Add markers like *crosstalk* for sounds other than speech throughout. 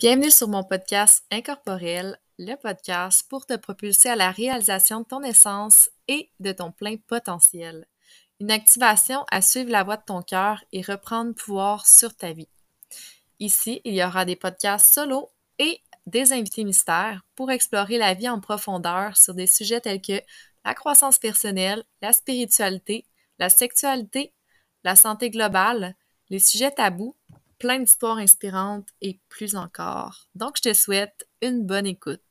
Bienvenue sur mon podcast Incorporel, le podcast pour te propulser à la réalisation de ton essence et de ton plein potentiel. Une activation à suivre la voie de ton cœur et reprendre pouvoir sur ta vie. Ici, il y aura des podcasts solo et des invités mystères pour explorer la vie en profondeur sur des sujets tels que la croissance personnelle, la spiritualité, la sexualité, la santé globale, les sujets tabous plein d'histoires inspirantes et plus encore. Donc, je te souhaite une bonne écoute.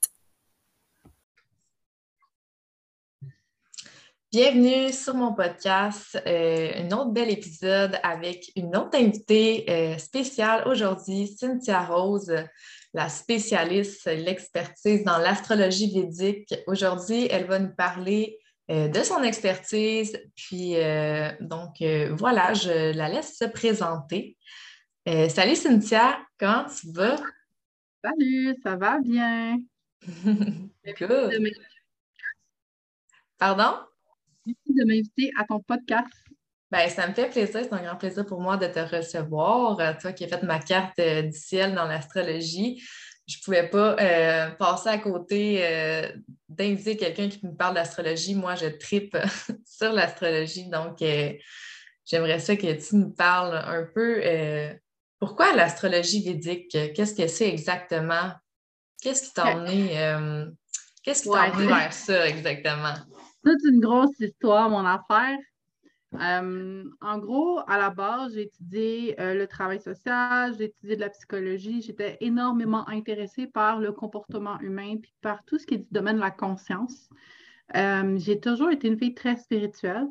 Bienvenue sur mon podcast, euh, un autre bel épisode avec une autre invitée euh, spéciale aujourd'hui, Cynthia Rose, la spécialiste, l'expertise dans l'astrologie védique. Aujourd'hui, elle va nous parler euh, de son expertise. Puis, donc, voilà, je la laisse se présenter. Euh, salut Cynthia, comment tu vas? Salut, ça va bien? *laughs* Pardon? Merci de m'inviter à ton podcast. Ben, ça me fait plaisir, c'est un grand plaisir pour moi de te recevoir. Euh, toi qui as fait ma carte euh, du ciel dans l'astrologie, je ne pouvais pas passer à côté d'inviter quelqu'un qui me parle d'astrologie. Moi, je tripe *laughs* sur l'astrologie, donc j'aimerais ça que tu nous parles un peu pourquoi l'astrologie védique? Qu'est-ce que c'est exactement? Qu'est-ce qui t'a emmené, euh, qu'est-ce qui t'a vers ça exactement? C'est une grosse histoire, mon affaire. Euh, en gros, à la base, j'ai étudié euh, le travail social, j'ai étudié de la psychologie. J'étais énormément intéressée par le comportement humain puis par tout ce qui est du domaine de la conscience. j'ai toujours été une fille très spirituelle.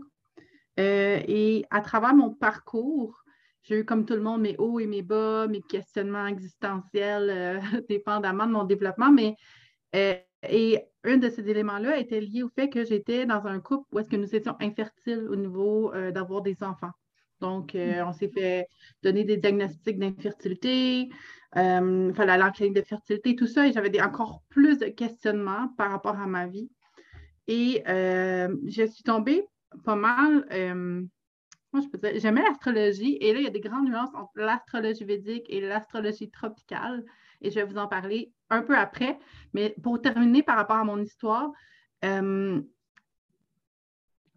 et à travers mon parcours, j'ai eu, comme tout le monde, mes hauts et mes bas, mes questionnements existentiels, euh, *laughs* dépendamment de mon développement. Mais, euh, et un de ces éléments-là était lié au fait que j'étais dans un couple où est-ce que nous étions infertiles au niveau euh, d'avoir des enfants. Donc, mm. on s'est fait donner des diagnostics d'infertilité, il fallait aller en clinique de fertilité, tout ça, et j'avais encore plus de questionnements par rapport à ma vie. Et je suis tombée pas mal je peux dire, j'aimais l'astrologie et là, il y a des grandes nuances entre l'astrologie védique et l'astrologie tropicale et je vais vous en parler un peu après. Mais pour terminer par rapport à mon histoire, euh,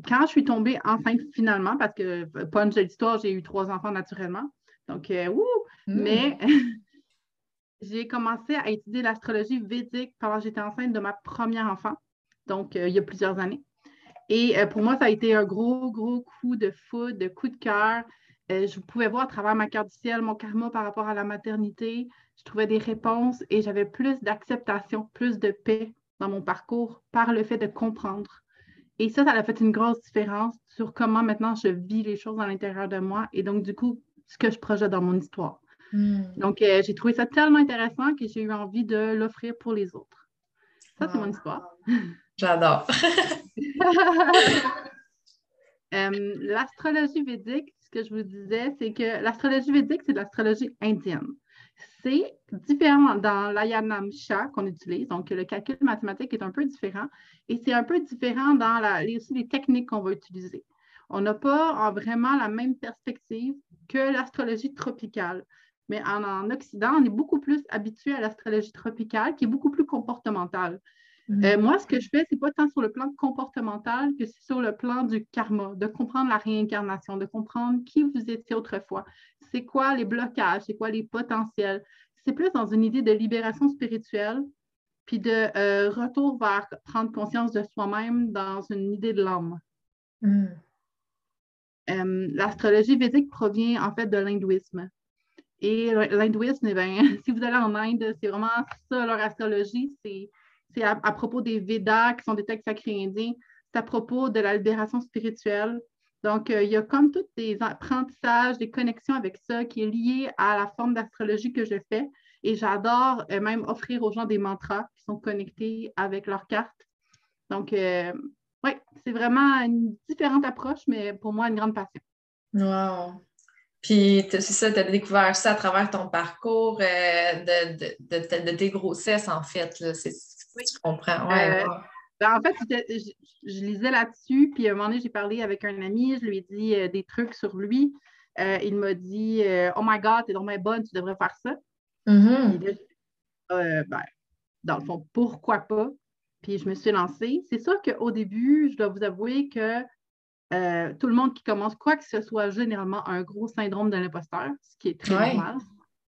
quand je suis tombée enceinte finalement, parce que punch de l'histoire, j'ai eu trois enfants naturellement, donc, euh, ouh, hmm. mais *laughs* j'ai commencé à étudier l'astrologie védique pendant que j'étais enceinte de ma première enfant, donc euh, il y a plusieurs années. Et euh, pour moi, ça a été un gros, gros coup de foudre, de coup de cœur. Euh, je pouvais voir à travers ma carte du ciel mon karma par rapport à la maternité. Je trouvais des réponses et j'avais plus d'acceptation, plus de paix dans mon parcours par le fait de comprendre. Et ça, ça a fait une grosse différence sur comment maintenant je vis les choses à l'intérieur de moi et donc, du coup, ce que je projette dans mon histoire. Hmm. Donc, euh, j'ai trouvé ça tellement intéressant que j'ai eu envie de l'offrir pour les autres. Ça, c'est mon histoire. *laughs* J'adore. *laughs* Euh, l'astrologie védique, ce que je vous disais, c'est que l'astrologie védique, c'est de l'astrologie indienne. C'est différent dans l'ayanamsha qu'on utilise, donc le calcul mathématique est un peu différent, et c'est un peu différent dans les techniques qu'on va utiliser. On n'a pas vraiment la même perspective que l'astrologie tropicale. Mais en, Occident, on est beaucoup plus habitué à l'astrologie tropicale, qui est beaucoup plus comportementale. Euh, mhm. moi, ce que je fais, c'est pas tant sur le plan comportemental que c'est sur le plan du karma, de comprendre la réincarnation, de comprendre qui vous étiez autrefois. C'est quoi les blocages, c'est quoi les potentiels? C'est plus dans une idée de libération spirituelle, puis de euh, retour vers prendre conscience de soi-même dans une idée de l'âme. Mhm. Euh, l'astrologie védique provient en fait de l'hindouisme. Et l'hindouisme, eh *laughs* si vous allez en Inde, c'est vraiment ça, leur astrologie, c'est c'est à, propos des Védas, qui sont des textes sacrés indiens. C'est à propos de la libération spirituelle. Donc, euh, il y a comme tous des apprentissages, des connexions avec ça qui est lié à la forme d'astrologie que je fais. Et j'adore euh, même offrir aux gens des mantras qui sont connectés avec leurs cartes. Donc, euh, oui, c'est vraiment une différente approche, mais pour moi, une grande passion. Wow! Puis, c'est ça, tu as découvert ça à travers ton parcours de, de, tes grossesses, en fait. Je comprends. Euh, ben, en fait, je, lisais là-dessus, puis à un moment donné, j'ai parlé avec un ami, je lui ai dit euh, des trucs sur lui. Euh, il m'a dit Oh my God, t'es donc bonne, tu devrais faire ça. Mm-hmm. ben, dans le fond, pourquoi pas? Puis je me suis lancée. C'est sûr qu'au début, je dois vous avouer que euh, tout le monde qui commence quoi que ce soit généralement un gros syndrome de l'imposteur, ce qui est très normal.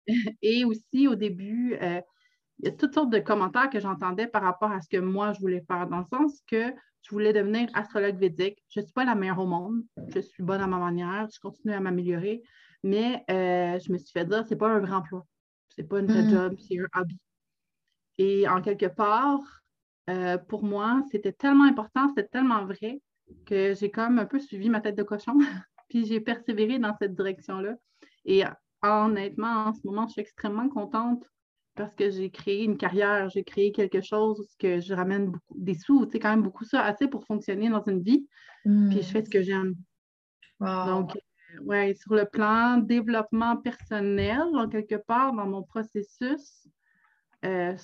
*laughs* Et aussi, au début, euh, il y a toutes sortes de commentaires que j'entendais par rapport à ce que moi, je voulais faire, dans le sens que je voulais devenir astrologue védique. Je ne suis pas la meilleure au monde. Je suis bonne à ma manière. Je continue à m'améliorer. Mais euh, je me suis fait dire, ce n'est pas un vrai emploi. Ce n'est pas un vrai mm. job, c'est un hobby. Et en quelque part, pour moi, c'était tellement important, c'était tellement vrai que j'ai comme un peu suivi ma tête de cochon, *laughs* puis j'ai persévéré dans cette direction-là. Et honnêtement, en ce moment, je suis extrêmement contente parce que j'ai créé une carrière, j'ai créé quelque chose que je ramène beaucoup, des sous, tu sais, quand même beaucoup ça, assez pour fonctionner dans une vie. Puis je fais ce que j'aime. Donc, euh, ouais, sur le plan développement personnel, en quelque part, dans mon processus, euh,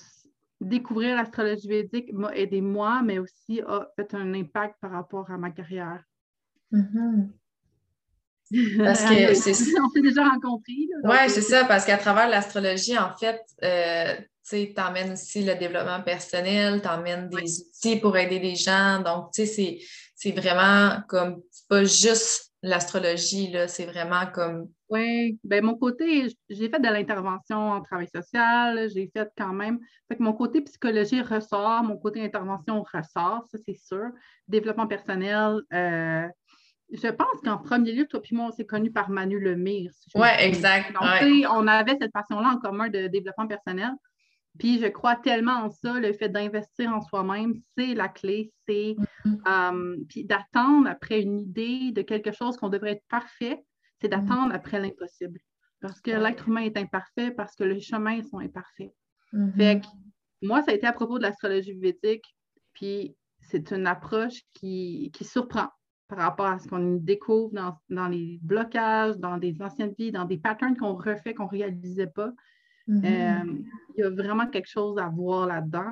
découvrir l'astrologie védique m'a aidé moi, mais aussi a fait un impact par rapport à ma carrière. Mm-hmm. *laughs* Parce que c'est *laughs* On s'est déjà rencontrés. Oui, c'est ça, parce qu'à travers l'astrologie, en fait, euh, tu emmènes aussi le développement personnel, tu emmènes des outils pour aider les gens. Donc, tu sais, c'est vraiment comme, pas juste l'astrologie, c'est vraiment comme oui, ben mon côté, j'ai fait de l'intervention en travail social, j'ai fait quand même. Fait que mon côté psychologie ressort, mon côté intervention ressort, ça c'est sûr. Développement personnel, euh, je pense qu'en premier lieu, toi et moi, on s'est connus par Manu Lemire. oui, exact. Donc, on avait cette passion-là en commun de développement personnel. Puis je crois tellement en ça, le fait d'investir en soi-même, c'est la clé, c'est mm-hmm. euh, puis d'attendre après une idée de quelque chose qu'on devrait être parfait c'est mm. d'attendre après l'impossible. Parce que l'être humain est imparfait, parce que les chemins sont imparfaits. Mm-hmm. Fait que, moi, ça a été à propos de l'astrologie védique, puis c'est une approche qui, surprend par rapport à ce qu'on découvre dans, les blocages, dans des anciennes vies, dans des patterns qu'on refait, qu'on ne réalisait pas. Mm-hmm. Euh, il y a vraiment quelque chose à voir là-dedans.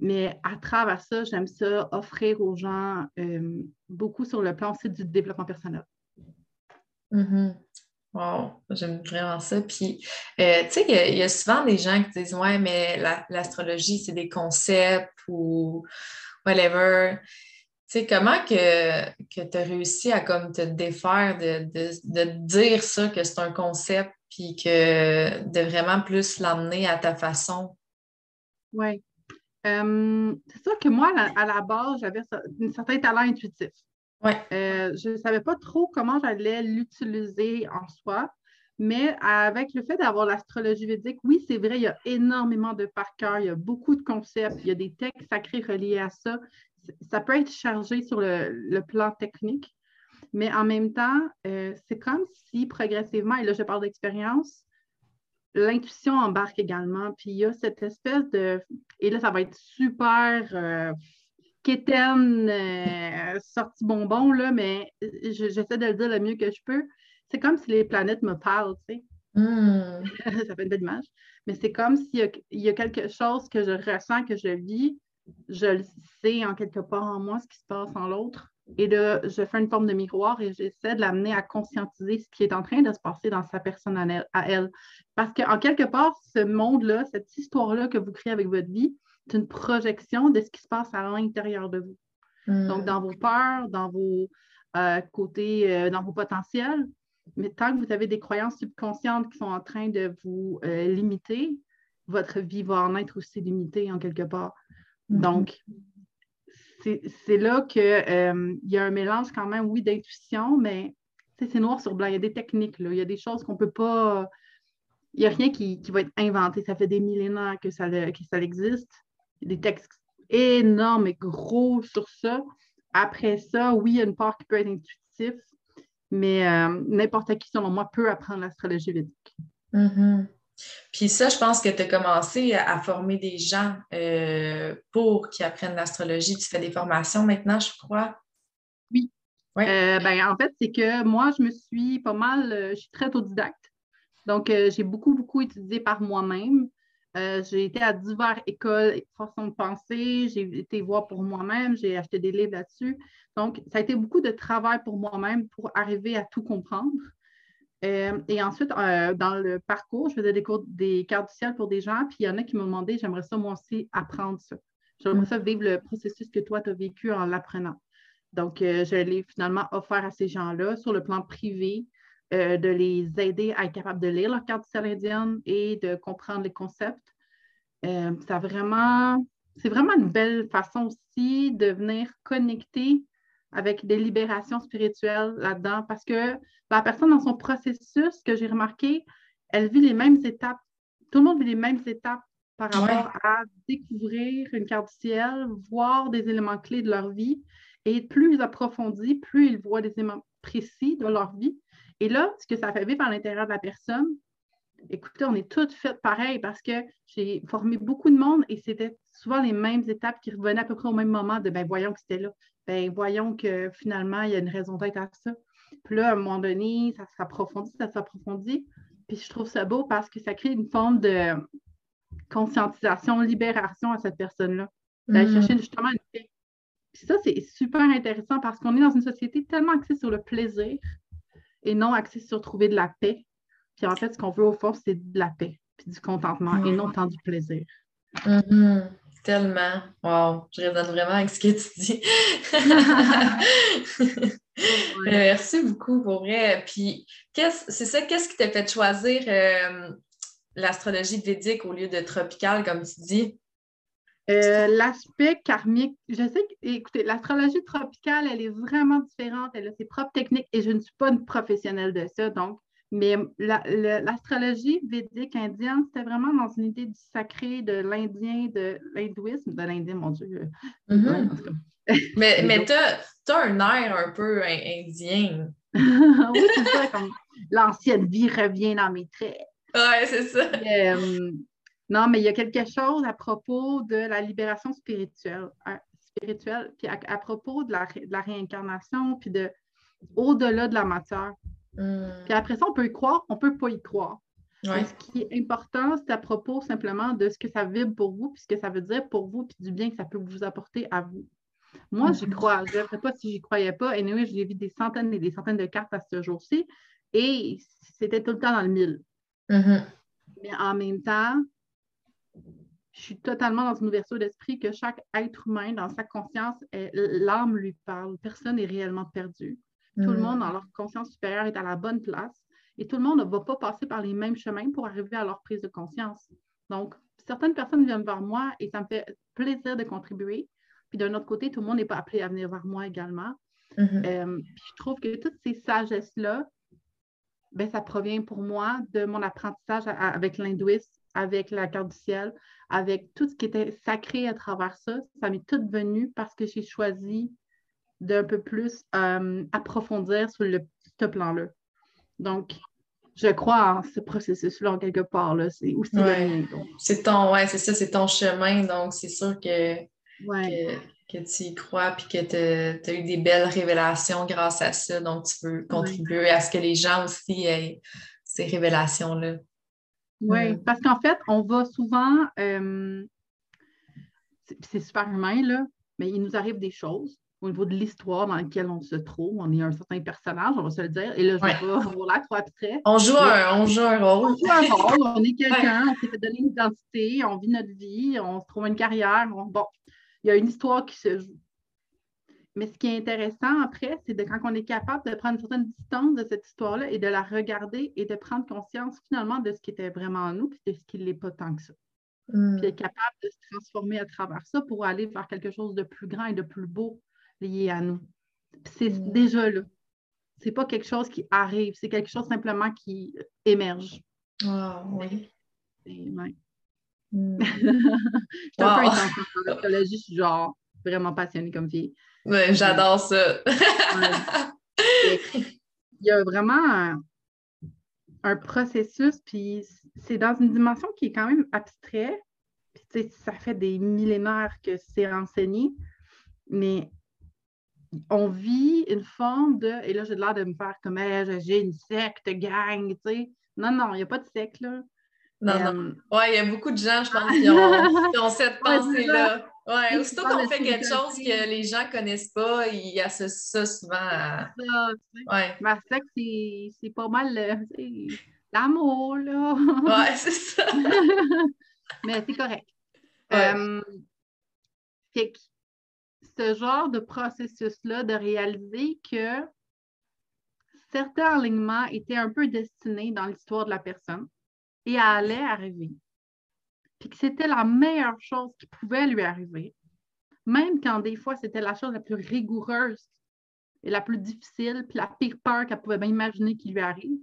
Mais à travers ça, j'aime ça offrir aux gens euh, beaucoup sur le plan aussi du développement personnel. Mm-hmm. Wow, j'aime vraiment ça. Puis, euh, tu sais, il y, a souvent des gens qui disent Ouais, mais l'astrologie, c'est des concepts ou whatever. Tu sais, comment que, que tu as réussi à comme te défaire de, de, dire ça, que c'est un concept, puis que de vraiment plus l'emmener à ta façon? Oui. Euh, c'est sûr que moi, à la base, j'avais un certain talent intuitif. Euh, je ne savais pas trop comment j'allais l'utiliser en soi, mais avec le fait d'avoir l'astrologie védique, oui, c'est vrai, il y a énormément de par cœur, il y a beaucoup de concepts, il y a des textes sacrés reliés à ça. Ça peut être chargé sur le, plan technique, mais en même temps, euh, c'est comme si progressivement, et là je parle d'expérience, l'intuition embarque également. Puis il y a cette espèce de. Et là, ça va être super euh, quétaine euh, sortie bonbon, là, mais j'essaie de le dire le mieux que je peux. C'est comme si les planètes me parlent, tu sais. Hmm. *laughs* ça fait une belle image. Mais c'est comme s'il y, a quelque chose que je ressens, que je vis, je le sais en quelque part en moi, ce qui se passe en l'autre. Et là, je fais une forme de miroir et j'essaie de l'amener à conscientiser ce qui est en train de se passer dans sa personne à elle. Parce qu'en quelque part, ce monde-là, cette histoire-là que vous créez avec votre vie, c'est une projection de ce qui se passe à l'intérieur de vous. Donc, hmm. dans vos peurs, dans vos euh, côtés, euh, dans vos potentiels. Mais tant que vous avez des croyances subconscientes qui sont en train de vous euh, limiter, votre vie va en être aussi limitée en quelque part. Hmm. Donc, c'est là qu'il y a un mélange quand même, oui, d'intuition, mais c'est noir sur blanc. Il y a des techniques, là. il y a des choses qu'on ne peut pas. Il n'y a rien qui, va être inventé. Ça fait des millénaires que ça, que ça existe des textes énormes et gros sur ça. Après ça, oui, il y a une part qui peut être intuitif, mais euh, n'importe qui, selon moi, peut apprendre l'astrologie védique. Mm-hmm. Puis ça, je pense que tu as commencé à former des gens euh, pour qu'ils apprennent l'astrologie. Tu fais des formations maintenant, je crois? Oui. Euh, ben, en fait, c'est que moi, je me suis pas mal, je suis très autodidacte. Donc, j'ai beaucoup, beaucoup étudié par moi-même. Euh, j'ai été à diverses écoles et façons de penser. J'ai été voir pour moi-même. J'ai acheté des livres là-dessus. Donc, ça a été beaucoup de travail pour moi-même pour arriver à tout comprendre. Euh, et ensuite, euh, dans le parcours, je faisais des cours des cartes du ciel pour des gens, puis il y en a qui m'ont demandé, j'aimerais ça moi aussi apprendre ça. J'aimerais ça vivre le processus que toi, tu as vécu en l'apprenant. Donc, euh, je l'ai finalement offert à ces gens-là sur le plan privé, de les aider à être capables de lire leur carte du ciel indienne et de comprendre les concepts. ça vraiment, c'est vraiment une belle façon aussi de venir connecter avec des libérations spirituelles là-dedans parce que la personne dans son processus, que j'ai remarqué, elle vit les mêmes étapes. Tout le monde vit les mêmes étapes par rapport à découvrir une carte du ciel, voir des éléments clés de leur vie. Et plus ils approfondissent, plus ils voient des éléments précis de leur vie. Et là, ce que ça fait vivre à l'intérieur de la personne, écoutez, on est toutes faites pareil parce que j'ai formé beaucoup de monde et c'était souvent les mêmes étapes qui revenaient à peu près au même moment de ben voyons que c'était là, ben voyons que finalement, il y a une raison d'être à ça. Puis là, à un moment donné, ça s'approfondit, ça s'approfondit. Puis je trouve ça beau parce que ça crée une forme de conscientisation, libération à cette personne-là. D'aller mm. chercher justement une paix. Puis ça, c'est super intéressant parce qu'on est dans une société tellement axée sur le plaisir et non axée sur trouver de la paix. Puis en fait, ce qu'on veut au fond, c'est de la paix, puis du contentement et non tant du plaisir. Mm-hmm. Tellement. Wow, je résonne vraiment avec ce que tu dis. *laughs* Merci beaucoup pour vrai. Puis, c'est ça, qu'est-ce qui t'a fait choisir euh, l'astrologie védique au lieu de tropicale, comme tu dis? Euh, l'aspect karmique, je sais que, écoutez, l'astrologie tropicale, elle est vraiment différente, elle a ses propres techniques et je ne suis pas une professionnelle de ça. Donc, mais l'astrologie védique indienne, c'était vraiment dans une idée du sacré, de l'Indien, de l'hindouisme, de l'Indien, mon Dieu. Mm-hmm. mais *laughs* mais tu as, un air un peu indien. *laughs* oui, c'est ça, comme l'ancienne vie revient dans mes traits. Oui, c'est ça. Euh, non, mais il y a quelque chose à propos de la libération spirituelle, hein, spirituelle puis à, propos de la, de la réincarnation, puis de au-delà de la matière. Hmm. Puis après ça, on peut y croire, on ne peut pas y croire. ce qui est important, c'est à propos simplement de ce que ça vibre pour vous, puis ce que ça veut dire pour vous, puis du bien que ça peut vous apporter à vous. Moi, j'y hmm. crois. Je ne sais pas si j'y croyais pas. Et anyway, j'ai vu des centaines et des centaines de cartes à ce jour-ci. Et c'était tout le temps dans le mille. Mm-hmm. Mais en même temps, je suis totalement dans une ouverture d'esprit que chaque être humain, dans sa conscience, l'âme lui parle. Personne n'est réellement perdu. Tout le mm. monde, dans leur conscience supérieure, est à la bonne place et tout le monde ne va pas passer par les mêmes chemins pour arriver à leur prise de conscience. Donc, certaines personnes viennent vers moi et ça me fait plaisir de contribuer. Puis d'un autre côté, tout le monde n'est pas appelé à venir vers moi également. Mm-hmm. Euh, je trouve que toutes ces sagesses-là, ben, ça provient pour moi de mon apprentissage avec l'hindouisme, avec la carte du ciel, avec tout ce qui était sacré à travers ça. Ça m'est tout venu parce que j'ai choisi d'un peu plus euh, approfondir sur le, ce plan-là. Donc, je crois en ce processus-là, quelque part. Là. C'est aussi C'est ton, ouais, c'est ça, c'est ton chemin. Donc, c'est sûr que, que, tu y crois puis que tu as eu des belles révélations grâce à ça. Donc, tu peux contribuer à ce que les gens aussi aient ces révélations-là. Oui, mm. parce qu'en fait, on va souvent. Euh, c'est super humain, là, mais il nous arrive des choses au niveau de l'histoire dans laquelle on se trouve. On est un certain personnage, on va se le dire. Et là, je ne vais pas l'air trop abstrait. On joue, un, on joue un rôle. On joue un rôle, on est *laughs* quelqu'un, on s'est fait donner une identité, on vit notre vie, on se trouve une carrière. bon, il y a une histoire qui se joue. Mais ce qui est intéressant après, c'est de quand on est capable de prendre une certaine distance de cette histoire-là et de la regarder et de prendre conscience finalement de ce qui était vraiment en nous et de ce qui ne l'est pas tant que ça. Mm. Puis être capable de se transformer à travers ça pour aller vers quelque chose de plus grand et de plus beau lié à nous. C'est mm. déjà là. C'est pas quelque chose qui arrive, c'est quelque chose simplement qui émerge. Ah oui. Ouais. Mm. *laughs* je suis un peu intense je suis genre vraiment passionnée comme fille. Oui, j'adore ça. Il y a vraiment un, processus, puis c'est dans une dimension qui est quand même abstrait. Puis, ça fait des millénaires que c'est enseigné, mais on vit une forme de. Et là, j'ai l'air de me faire comme j'ai une secte, gang, tu sais. Non, non, il n'y a pas de secte, là. Non, non. Euh, ouais, il y a beaucoup de gens, je pense, *laughs* qui ont, cette pensée-là. Oui, aussitôt qu'on fait quelque chose que les gens ne connaissent pas, ils associent ça souvent à. Ouais. Ma sexe, c'est pas mal euh, l'amour, là. Ouais, *laughs* c'est ça. Mais c'est correct. Euh, fait que ce genre de processus-là, de réaliser que certains alignements étaient un peu destinés dans l'histoire de la personne et allaient arriver puis que c'était la meilleure chose qui pouvait lui arriver, même quand des fois c'était la chose la plus rigoureuse et la plus difficile, puis la pire peur qu'elle pouvait bien imaginer qui lui arrive,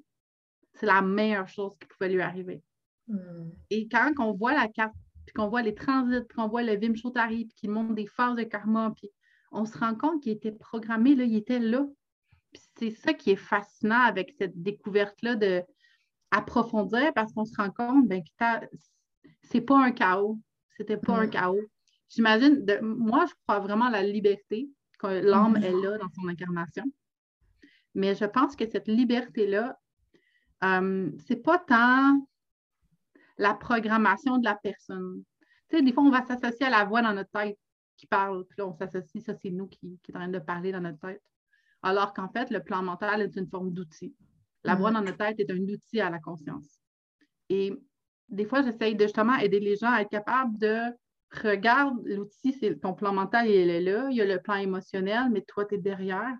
c'est la meilleure chose qui pouvait lui arriver. Hmm. Et quand on voit la carte, puis qu'on voit les transits, puis qu'on voit le Vimshotari, puis qu'il montre des phases de karma, puis on se rend compte qu'il était programmé, là, il était là. c'est ça qui est fascinant avec cette découverte-là de approfondir parce qu'on se rend compte ben, que c'est pas un chaos. C'était pas un mm. chaos. J'imagine, moi, je crois vraiment à la liberté, que l'âme mm. est là dans son incarnation. Mais je pense que cette liberté-là, euh, c'est pas tant la programmation de la personne. Tu sais, des fois, on va s'associer à la voix dans notre tête qui parle, puis là, on s'associe, ça, c'est nous qui, qui est en train de parler dans notre tête. Alors qu'en fait, le plan mental est une forme d'outil. La voix mm. dans notre tête est un outil à la conscience. Et des fois, j'essaye de justement aider les gens à être capables de regarde l'outil, c'est ton plan mental, il est là, il y a le plan émotionnel, mais toi, tu es derrière.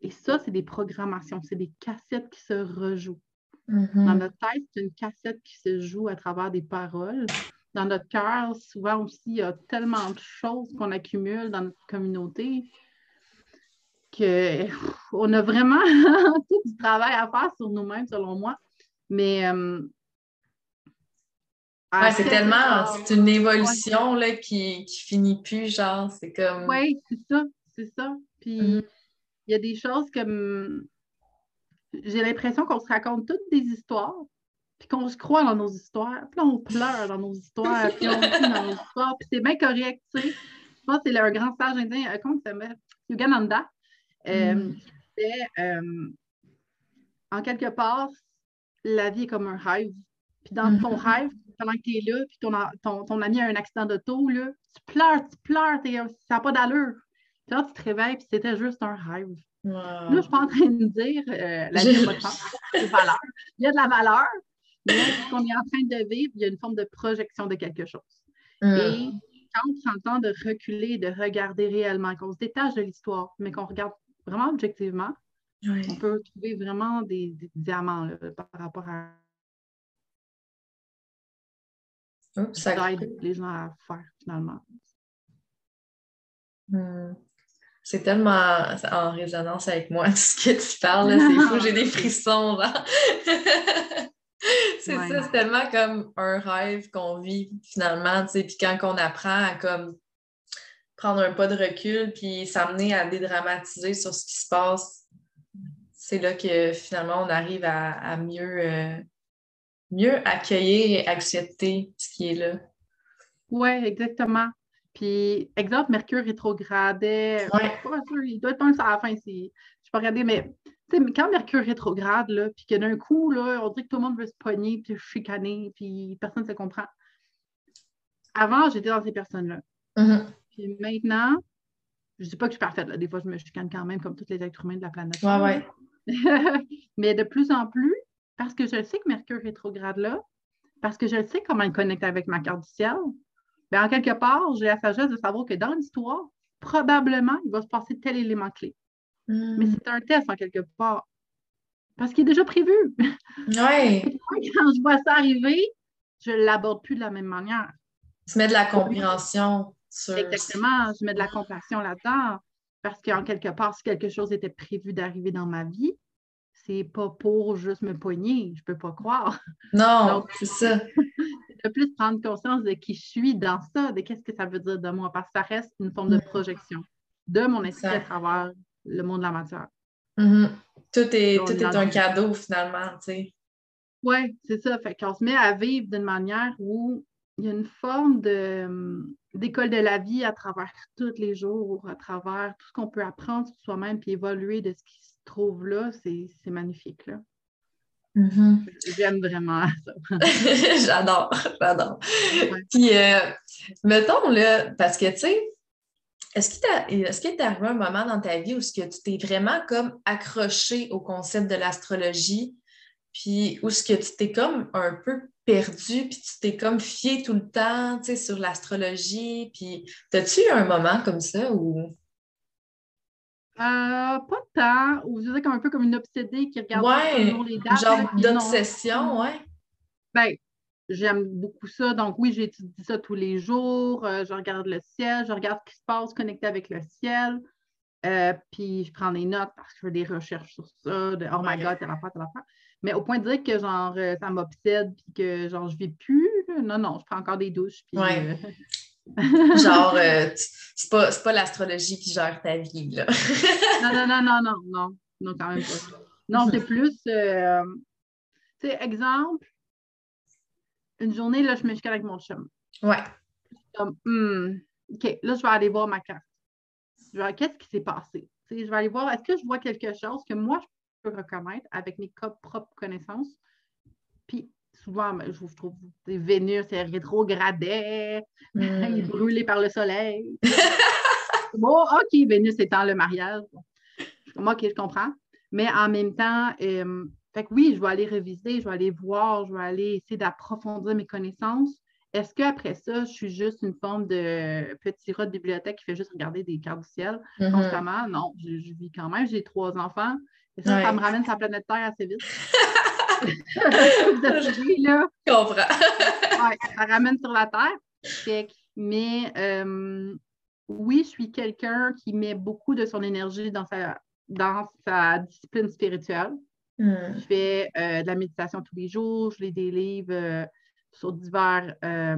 Et ça, c'est des programmations, c'est des cassettes qui se rejouent. Mm-hmm. Dans notre tête, c'est une cassette qui se joue à travers des paroles. Dans notre cœur, souvent aussi, il y a tellement de choses qu'on accumule dans notre communauté qu'on a vraiment *laughs* tout du travail à faire sur nous-mêmes, selon moi. Mais euh, ah, c'est tellement, c'est une évolution là, qui, qui finit plus, genre, c'est comme. Oui, c'est ça, c'est ça. Puis mm-hmm. il y a des choses comme. J'ai l'impression qu'on se raconte toutes des histoires, puis qu'on se croit dans nos histoires, puis on pleure dans nos histoires, puis on rit dans nos histoires, puis c'est bien correct, tu sais. Je pense que c'est un grand sage indien, euh, comment il s'appelle? Yogananda. Euh, mm. euh, en quelque part, la vie est comme un rêve. Puis dans ton mm-hmm. rêve, pendant que tu es là, puis ton, ton, ami a un accident d'auto, là, tu pleures, tu pleures, ça n'a pas d'allure. Puis là, tu te réveilles, puis c'était juste un rêve. Là, je ne suis pas en train de dire euh, la vie n'a pas de valeur. Il y a de la valeur, mais ce qu'on est en train de vivre, il y a une forme de projection de quelque chose. Mm. Et quand on prend le temps de reculer, de regarder réellement, qu'on se détache de l'histoire, mais qu'on regarde vraiment objectivement, on peut trouver vraiment des, diamants par rapport à ça aide les gens à faire finalement. Hmm. C'est tellement en résonance avec moi *laughs* ce que tu parles. C'est fou, j'ai des frissons. *laughs* c'est ça, c'est tellement comme un rêve qu'on vit finalement. Puis quand on apprend à comme prendre un pas de recul puis s'amener à dédramatiser sur ce qui se passe, c'est là que finalement on arrive à, mieux euh, mieux accueillir et accepter ce qui est là. Oui, exactement. Puis, exemple, Mercure rétrogradait. Ouais. il doit être un à la fin. Je ne pas regarder, mais quand Mercure rétrograde, là, puis que d'un coup, là, on dirait que tout le monde veut se pogner, puis chicaner, puis personne ne se comprend. Avant, j'étais dans ces personnes-là. Mm-hmm. Puis maintenant, je ne dis pas que je suis parfaite. Là. Des fois, je me chicane quand même, comme tous les êtres humains de la planète. Ouais, ouais. *laughs* mais de plus en plus, parce que je sais que Mercure rétrograde là, parce que je sais comment il connecte avec ma carte du ciel, bien, en quelque part, j'ai la sagesse de savoir que dans l'histoire, probablement, il va se passer tel élément clé. Hmm. Mais c'est un test en quelque part. Parce qu'il est déjà prévu. Oui. *laughs* Quand je vois ça arriver, je ne l'aborde plus de la même manière. Tu mets de la compréhension sur. Exactement, je mets de la compassion là-dedans. Parce qu'en quelque part, si quelque chose était prévu d'arriver dans ma vie, c'est pas pour juste me poigner, je peux pas croire. Non, c'est ça. *laughs* de plus prendre conscience de qui je suis dans ça, de qu'est-ce que ça veut dire de moi, parce que ça reste une forme de projection de mon esprit à travers le monde de la matière. Mm-hmm. Tout est, tout est un cadeau finalement, tu sais. Oui, c'est ça. Fait qu'on se met à vivre d'une manière où il y a une forme de, d'école de la vie à travers tous les jours, à travers tout ce qu'on peut apprendre sur soi-même puis évoluer de ce qui trouve là, c'est magnifique. Là. Mm-hmm. J'aime vraiment ça. *laughs* j'adore, j'adore. Puis, euh, mettons, là, parce que, tu sais, est-ce qu'il t'est arrivé un moment dans ta vie où ce que tu t'es vraiment comme accroché au concept de l'astrologie, puis où ce que tu t'es comme un peu perdu, puis tu t'es comme fié tout le temps, tu sais, sur l'astrologie, puis as-tu eu un moment comme ça ou... Euh, pas tant, ou je dirais comme un peu comme une obsédée qui regarde ouais, les dates. Genre d'obsession, ouais. Ben, J'aime beaucoup ça. Donc, oui, j'étudie ça tous les jours. Euh, je regarde le ciel, je regarde ce qui se passe connecté avec le ciel. Euh, puis, je prends des notes parce que je fais des recherches sur ça, de oh my God, telle affaire, telle affaire. Mais au point de dire que, genre, ça m'obsède puis que, genre, je ne vis plus. Non, non, je prends encore des douches. Puis, genre, c'est pas, pas l'astrologie qui gère ta vie, là. non, non, non, non, non, non. Non, quand même pas. Non, c'est plus, tu sais, exemple, une journée, là, je me jusqu'à avec mon chum. Ouais. Comme, hmm, OK, là, je vais aller voir ma carte. Je vais qu'est-ce qui s'est passé? je vais aller voir, est-ce que je vois quelque chose que moi, je peux reconnaître avec mes propres connaissances? Puis, souvent, je, trouve que Vénus, c'est rétrogradé, *laughs* il est hmm. brûlé par le soleil. *laughs* bon, OK, Vénus étant le mariage. OK, je comprends. Mais en même temps, euh, fait que oui, je vais aller réviser, je vais aller voir, je vais aller essayer d'approfondir mes connaissances. Est-ce qu'après ça, je suis juste une forme de petit rat de bibliothèque qui fait juste regarder des cartes du ciel mm-hmm. constamment? Non, je, vis quand même, j'ai trois enfants. Et ça, ça me ramène sur la planète Terre assez vite. *laughs* là. Je comprends. *laughs* ouais, ça ramène sur la Terre. mais euh, oui, je suis quelqu'un qui met beaucoup de son énergie dans sa, dans sa discipline spirituelle. Hmm. Je fais euh, de la méditation tous les jours, je lis des livres euh, sur diverses euh,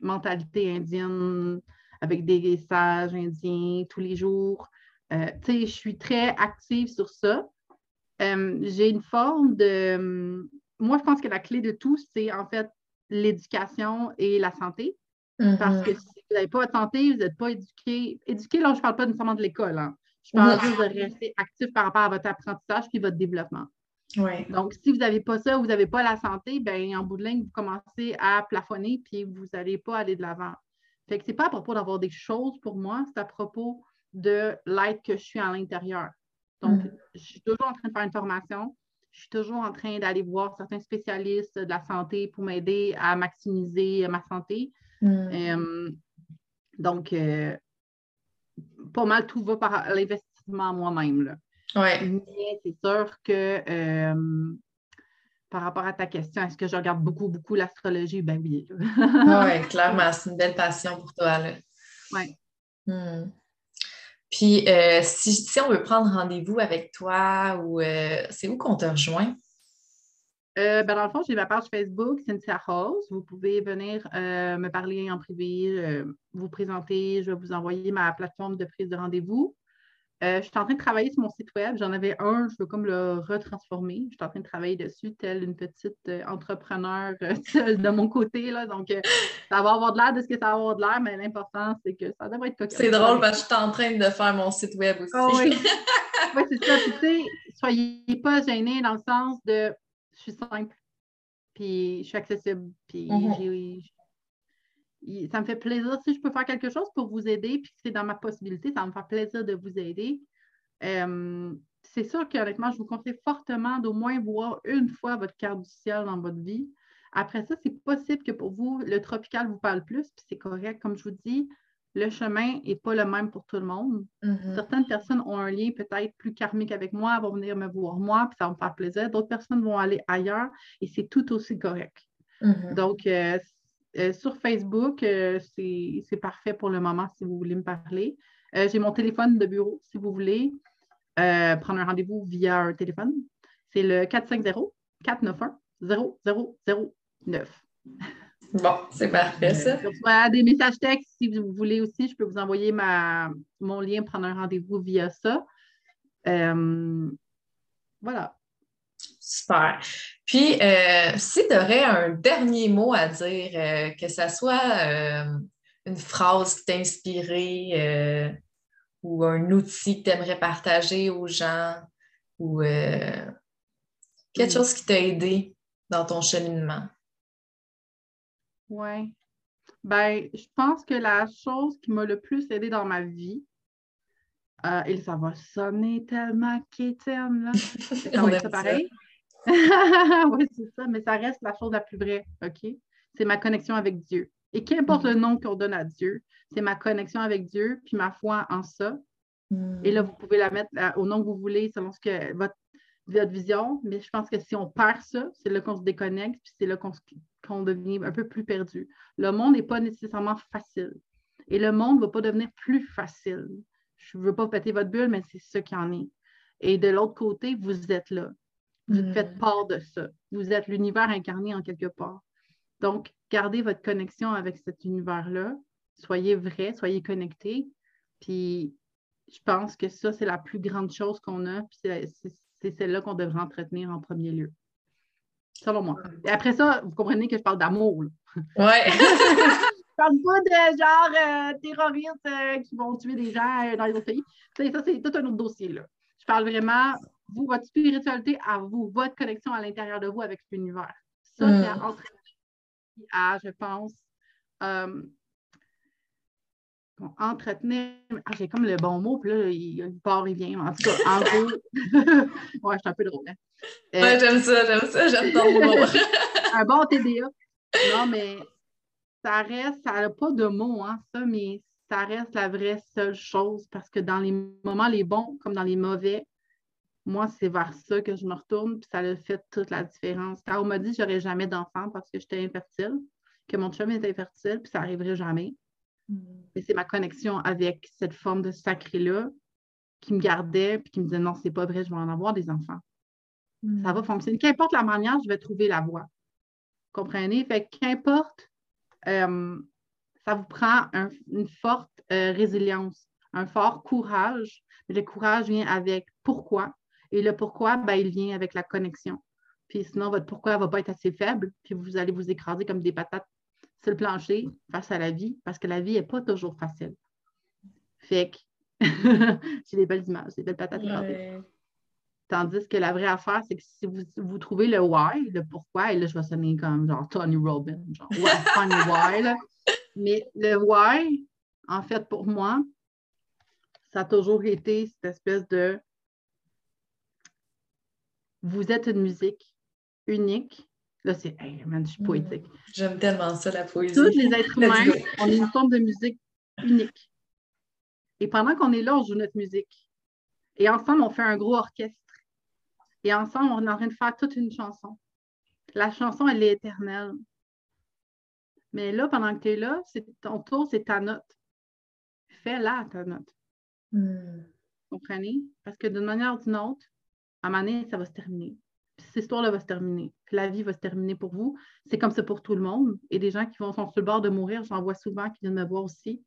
mentalités indiennes avec des sages indiens tous les jours. je suis très active sur ça. J'ai une forme de. Moi, je pense que la clé de tout, c'est en fait l'éducation et la santé. Parce mm-hmm. que si vous n'avez pas de santé, vous n'êtes pas éduqué. Éduqué, là, je ne parle pas nécessairement de l'école. Hein. Je parle juste de rester actif par rapport à votre apprentissage puis votre développement. Donc, si vous n'avez pas ça, vous n'avez pas la santé, ben en bout de ligne, vous commencez à plafonner puis vous n'allez pas aller de l'avant. Fait que c'est pas à propos d'avoir des choses pour moi, c'est à propos de l'être que je suis à l'intérieur. Donc, mm. je suis toujours en train de faire une formation. Je suis toujours en train d'aller voir certains spécialistes de la santé pour m'aider à maximiser ma santé. Mm. Euh, donc, euh, pas mal tout va par l'investissement moi-même. Ouais. Mais c'est sûr que euh, par rapport à ta question, est-ce que je regarde beaucoup, beaucoup l'astrologie? Ben oui. oui, *laughs* clairement, c'est une belle passion pour toi. Oui. Hmm. Puis, euh, si, on veut prendre rendez-vous avec toi, euh, c'est où qu'on te rejoint? ben dans le fond, j'ai ma page Facebook, Cynthia Rose. Vous pouvez venir me parler en privé, vous présenter. Je vais vous envoyer ma plateforme de prise de rendez-vous. Euh, je suis en train de travailler sur mon site web. J'en avais un, je veux comme le retransformer. Je suis en train de travailler dessus, telle une petite euh, entrepreneur euh, *laughs* de mon côté. Là. Donc, ça va avoir de l'air de ce que ça va avoir de l'air, mais l'important, c'est que ça devrait être coquille. C'est drôle parce que je suis en train de faire mon site web aussi. Ah oui, *laughs* c'est ça. tu sais, soyez pas gênés dans le sens de je suis simple, puis je suis accessible, puis mm-hmm. j'ai ça me fait plaisir. Si je peux faire quelque chose pour vous aider, puis c'est dans ma possibilité, ça me fait plaisir de vous aider. Euh, c'est sûr qu'honnêtement, je vous conseille fortement d'au moins voir une fois votre carte du ciel dans votre vie. Après ça, c'est possible que pour vous, le tropical vous parle plus, puis c'est correct. Comme je vous dis, le chemin n'est pas le même pour tout le monde. Mm-hmm. Certaines personnes ont un lien peut-être plus karmique avec moi, vont venir me voir moi, puis ça va me faire plaisir. D'autres personnes vont aller ailleurs et c'est tout aussi correct. Mm-hmm. Donc, euh, euh, sur Facebook, euh, c'est parfait pour le moment si vous voulez me parler. Euh, j'ai mon téléphone de bureau si vous voulez prendre un rendez-vous via un téléphone. C'est le 450-491-0009. Bon, c'est parfait ça. Des messages textes si vous voulez aussi. Je peux vous envoyer ma, mon lien, prendre un rendez-vous via ça. voilà. Super. Puis, euh, si tu aurais un dernier mot à dire, euh, que ce soit euh, une phrase qui t'a inspiré ou un outil que tu aimerais partager aux gens ou quelque chose qui t'a aidé dans ton cheminement? Oui. Ben, je pense que la chose qui m'a le plus aidé dans ma vie, euh, et ça va sonner tellement quétaine, là. Ça va être pareil. *laughs* oui, c'est ça, mais ça reste la chose la plus vraie, OK? C'est ma connexion avec Dieu. Et qu'importe le mm. nom qu'on donne à Dieu, c'est ma connexion avec Dieu, puis ma foi en ça. Et là, vous pouvez la mettre au nom que vous voulez, selon ce que votre, vision. Mais je pense que si on perd ça, c'est là qu'on se déconnecte, puis c'est là qu'on devient un peu plus perdu. Le monde n'est pas nécessairement facile. Et le monde ne va pas devenir plus facile. Je ne veux pas péter votre bulle, mais c'est ce qu'il en est. Et de l'autre côté, vous êtes là. Vous faites part de ça. Vous êtes l'univers incarné en quelque part. Donc, gardez votre connexion avec cet univers-là. Soyez vrai, soyez connectés. Puis, je pense que ça, c'est la plus grande chose qu'on a. Puis, c'est celle-là qu'on devrait entretenir en premier lieu. Selon moi. Et après ça, vous comprenez que je parle d'amour. Ouais. *laughs* je parle pas de genre euh, terroristes euh, qui vont tuer des gens euh, dans les autres pays. Ça, c'est tout un autre dossier. Là. Je parle vraiment, vous, votre spiritualité à vous, votre connexion à l'intérieur de vous avec l'univers. Ça, c'est à mm à, je pense, euh, entretenir. Ah, j'ai comme le bon mot, puis là, il, part, il vient. En tout cas, en gros, *laughs* ouais, je suis un peu drôle. Hein. Euh, j'aime ça, j'aime ça, j'aime ton mot. *laughs* un bon TDA. Non, mais ça reste, ça n'a pas de mots, hein, ça, mais ça reste la vraie seule chose parce que dans les moments les bons comme dans les mauvais, moi, c'est vers ça que je me retourne, puis ça a fait toute la différence. Quand on m'a dit que j'aurais jamais d'enfant parce que j'étais infertile, que mon chum était infertile, puis ça n'arriverait jamais. Mais mm. c'est ma connexion avec cette forme de sacré-là qui me gardait, puis qui me disait non, c'est pas vrai, je vais en avoir des enfants. Ça va mm. fonctionner. Qu'importe la manière, je vais trouver la voie. Comprenez? Fait qu'importe, euh, ça vous prend une forte euh, résilience, un fort courage. Le courage vient avec pourquoi, et le pourquoi, ben, il vient avec la connexion. Puis sinon, votre pourquoi ne va pas être assez faible, puis vous allez vous écraser comme des patates sur le plancher face à la vie, parce que la vie n'est pas toujours facile. Fait que *laughs* j'ai des belles images, des belles patates Tandis que la vraie affaire, c'est que si vous, trouvez le why, le pourquoi, et là, je vais sonner comme genre Tony Robbins, genre Tony *laughs* why, Mais le why, en fait, pour moi, ça a toujours été cette espèce de vous êtes une musique unique. Là, c'est, hey, man, je suis poétique. Mm. J'aime tellement ça, la poésie. Tous les êtres *laughs* humains, on est une forme de musique unique. Et pendant qu'on est là, on joue notre musique. Et ensemble, on fait un gros orchestre. Et ensemble, on est en train de faire toute une chanson. La chanson, elle est éternelle. Mais là, pendant que tu es là, c'est ton tour, c'est ta note. Fais-la, ta note. Mm. Comprenez? Parce que d'une manière ou d'une autre, à un moment donné, ça va se terminer. Puis cette histoire-là va se terminer. Puis la vie va se terminer pour vous. C'est comme ça pour tout le monde. Et des gens qui vont, sont sur le bord de mourir, j'en vois souvent qui viennent me voir aussi.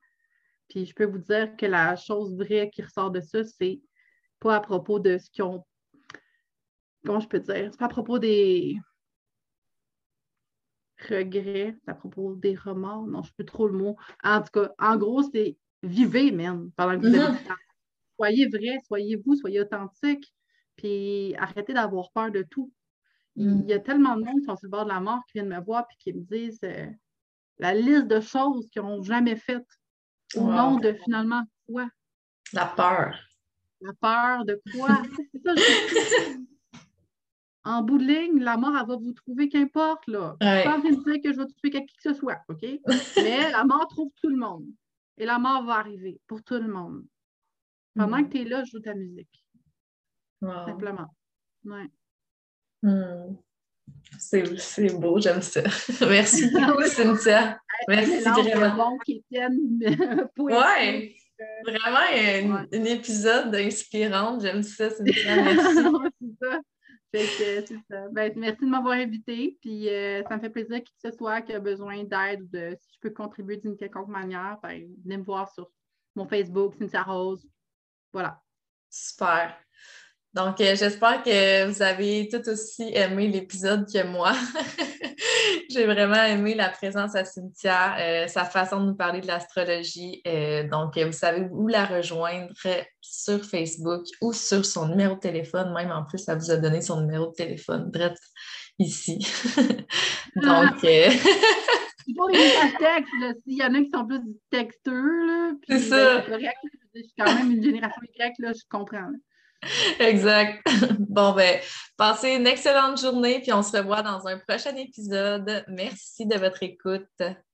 Puis je peux vous dire que la chose vraie qui ressort de ça, c'est pas à propos de ce qu'ils ont. Comment je peux dire? C'est pas à propos des regrets, c'est à propos des remords. Non, je peux trop le mot. En tout cas, en gros, c'est vivez même pendant que vous êtes mm-hmm. Soyez vrai, soyez vous, soyez authentique. Puis arrêtez d'avoir peur de tout. Il, y a tellement de monde qui sont sur le bord de la mort qui viennent me voir et qui me disent euh, la liste de choses qu'ils n'ont jamais faites au nom de finalement quoi? La peur. La peur de quoi? *laughs* en bout de ligne, la mort, elle va vous trouver qu'importe. Là. Je pas dire que je vais tuer qui que ce soit, OK? Mais la mort trouve tout le monde. Et la mort va arriver pour tout le monde. Pendant mm. que tu es là, joue ta musique. Simplement. Ouais. Hmm. C'est beau, j'aime ça. *laughs* Merci *laughs* beaucoup, Cynthia. Merci vraiment. ouais, vraiment un, épisode inspirant. J'aime ça, Cynthia. *laughs* Merci. c'est ça. Ben, merci de m'avoir invité. Puis euh, ça me fait plaisir qui que ce soit qui a besoin d'aide ou de si je peux contribuer d'une quelconque manière, ben, venez me voir sur mon Facebook, Cynthia Rose. Voilà. Super. Donc, euh, j'espère que vous avez tout aussi aimé l'épisode que moi. *laughs* J'ai vraiment aimé la présence à Cynthia, euh, sa façon de nous parler de l'astrologie. Euh, donc, vous savez où la rejoindre sur Facebook ou sur son numéro de téléphone. Même en plus, ça vous a donné son numéro de téléphone, direct ici. *laughs* donc, *laughs* C'est pour les textes, s'il y en a qui sont plus texteux, là. C'est ça. Je suis quand même une génération Y, là, je comprends. *laughs* Exact. *laughs* Bon, ben, passez une excellente journée, puis on se revoit dans un prochain épisode. Merci de votre écoute.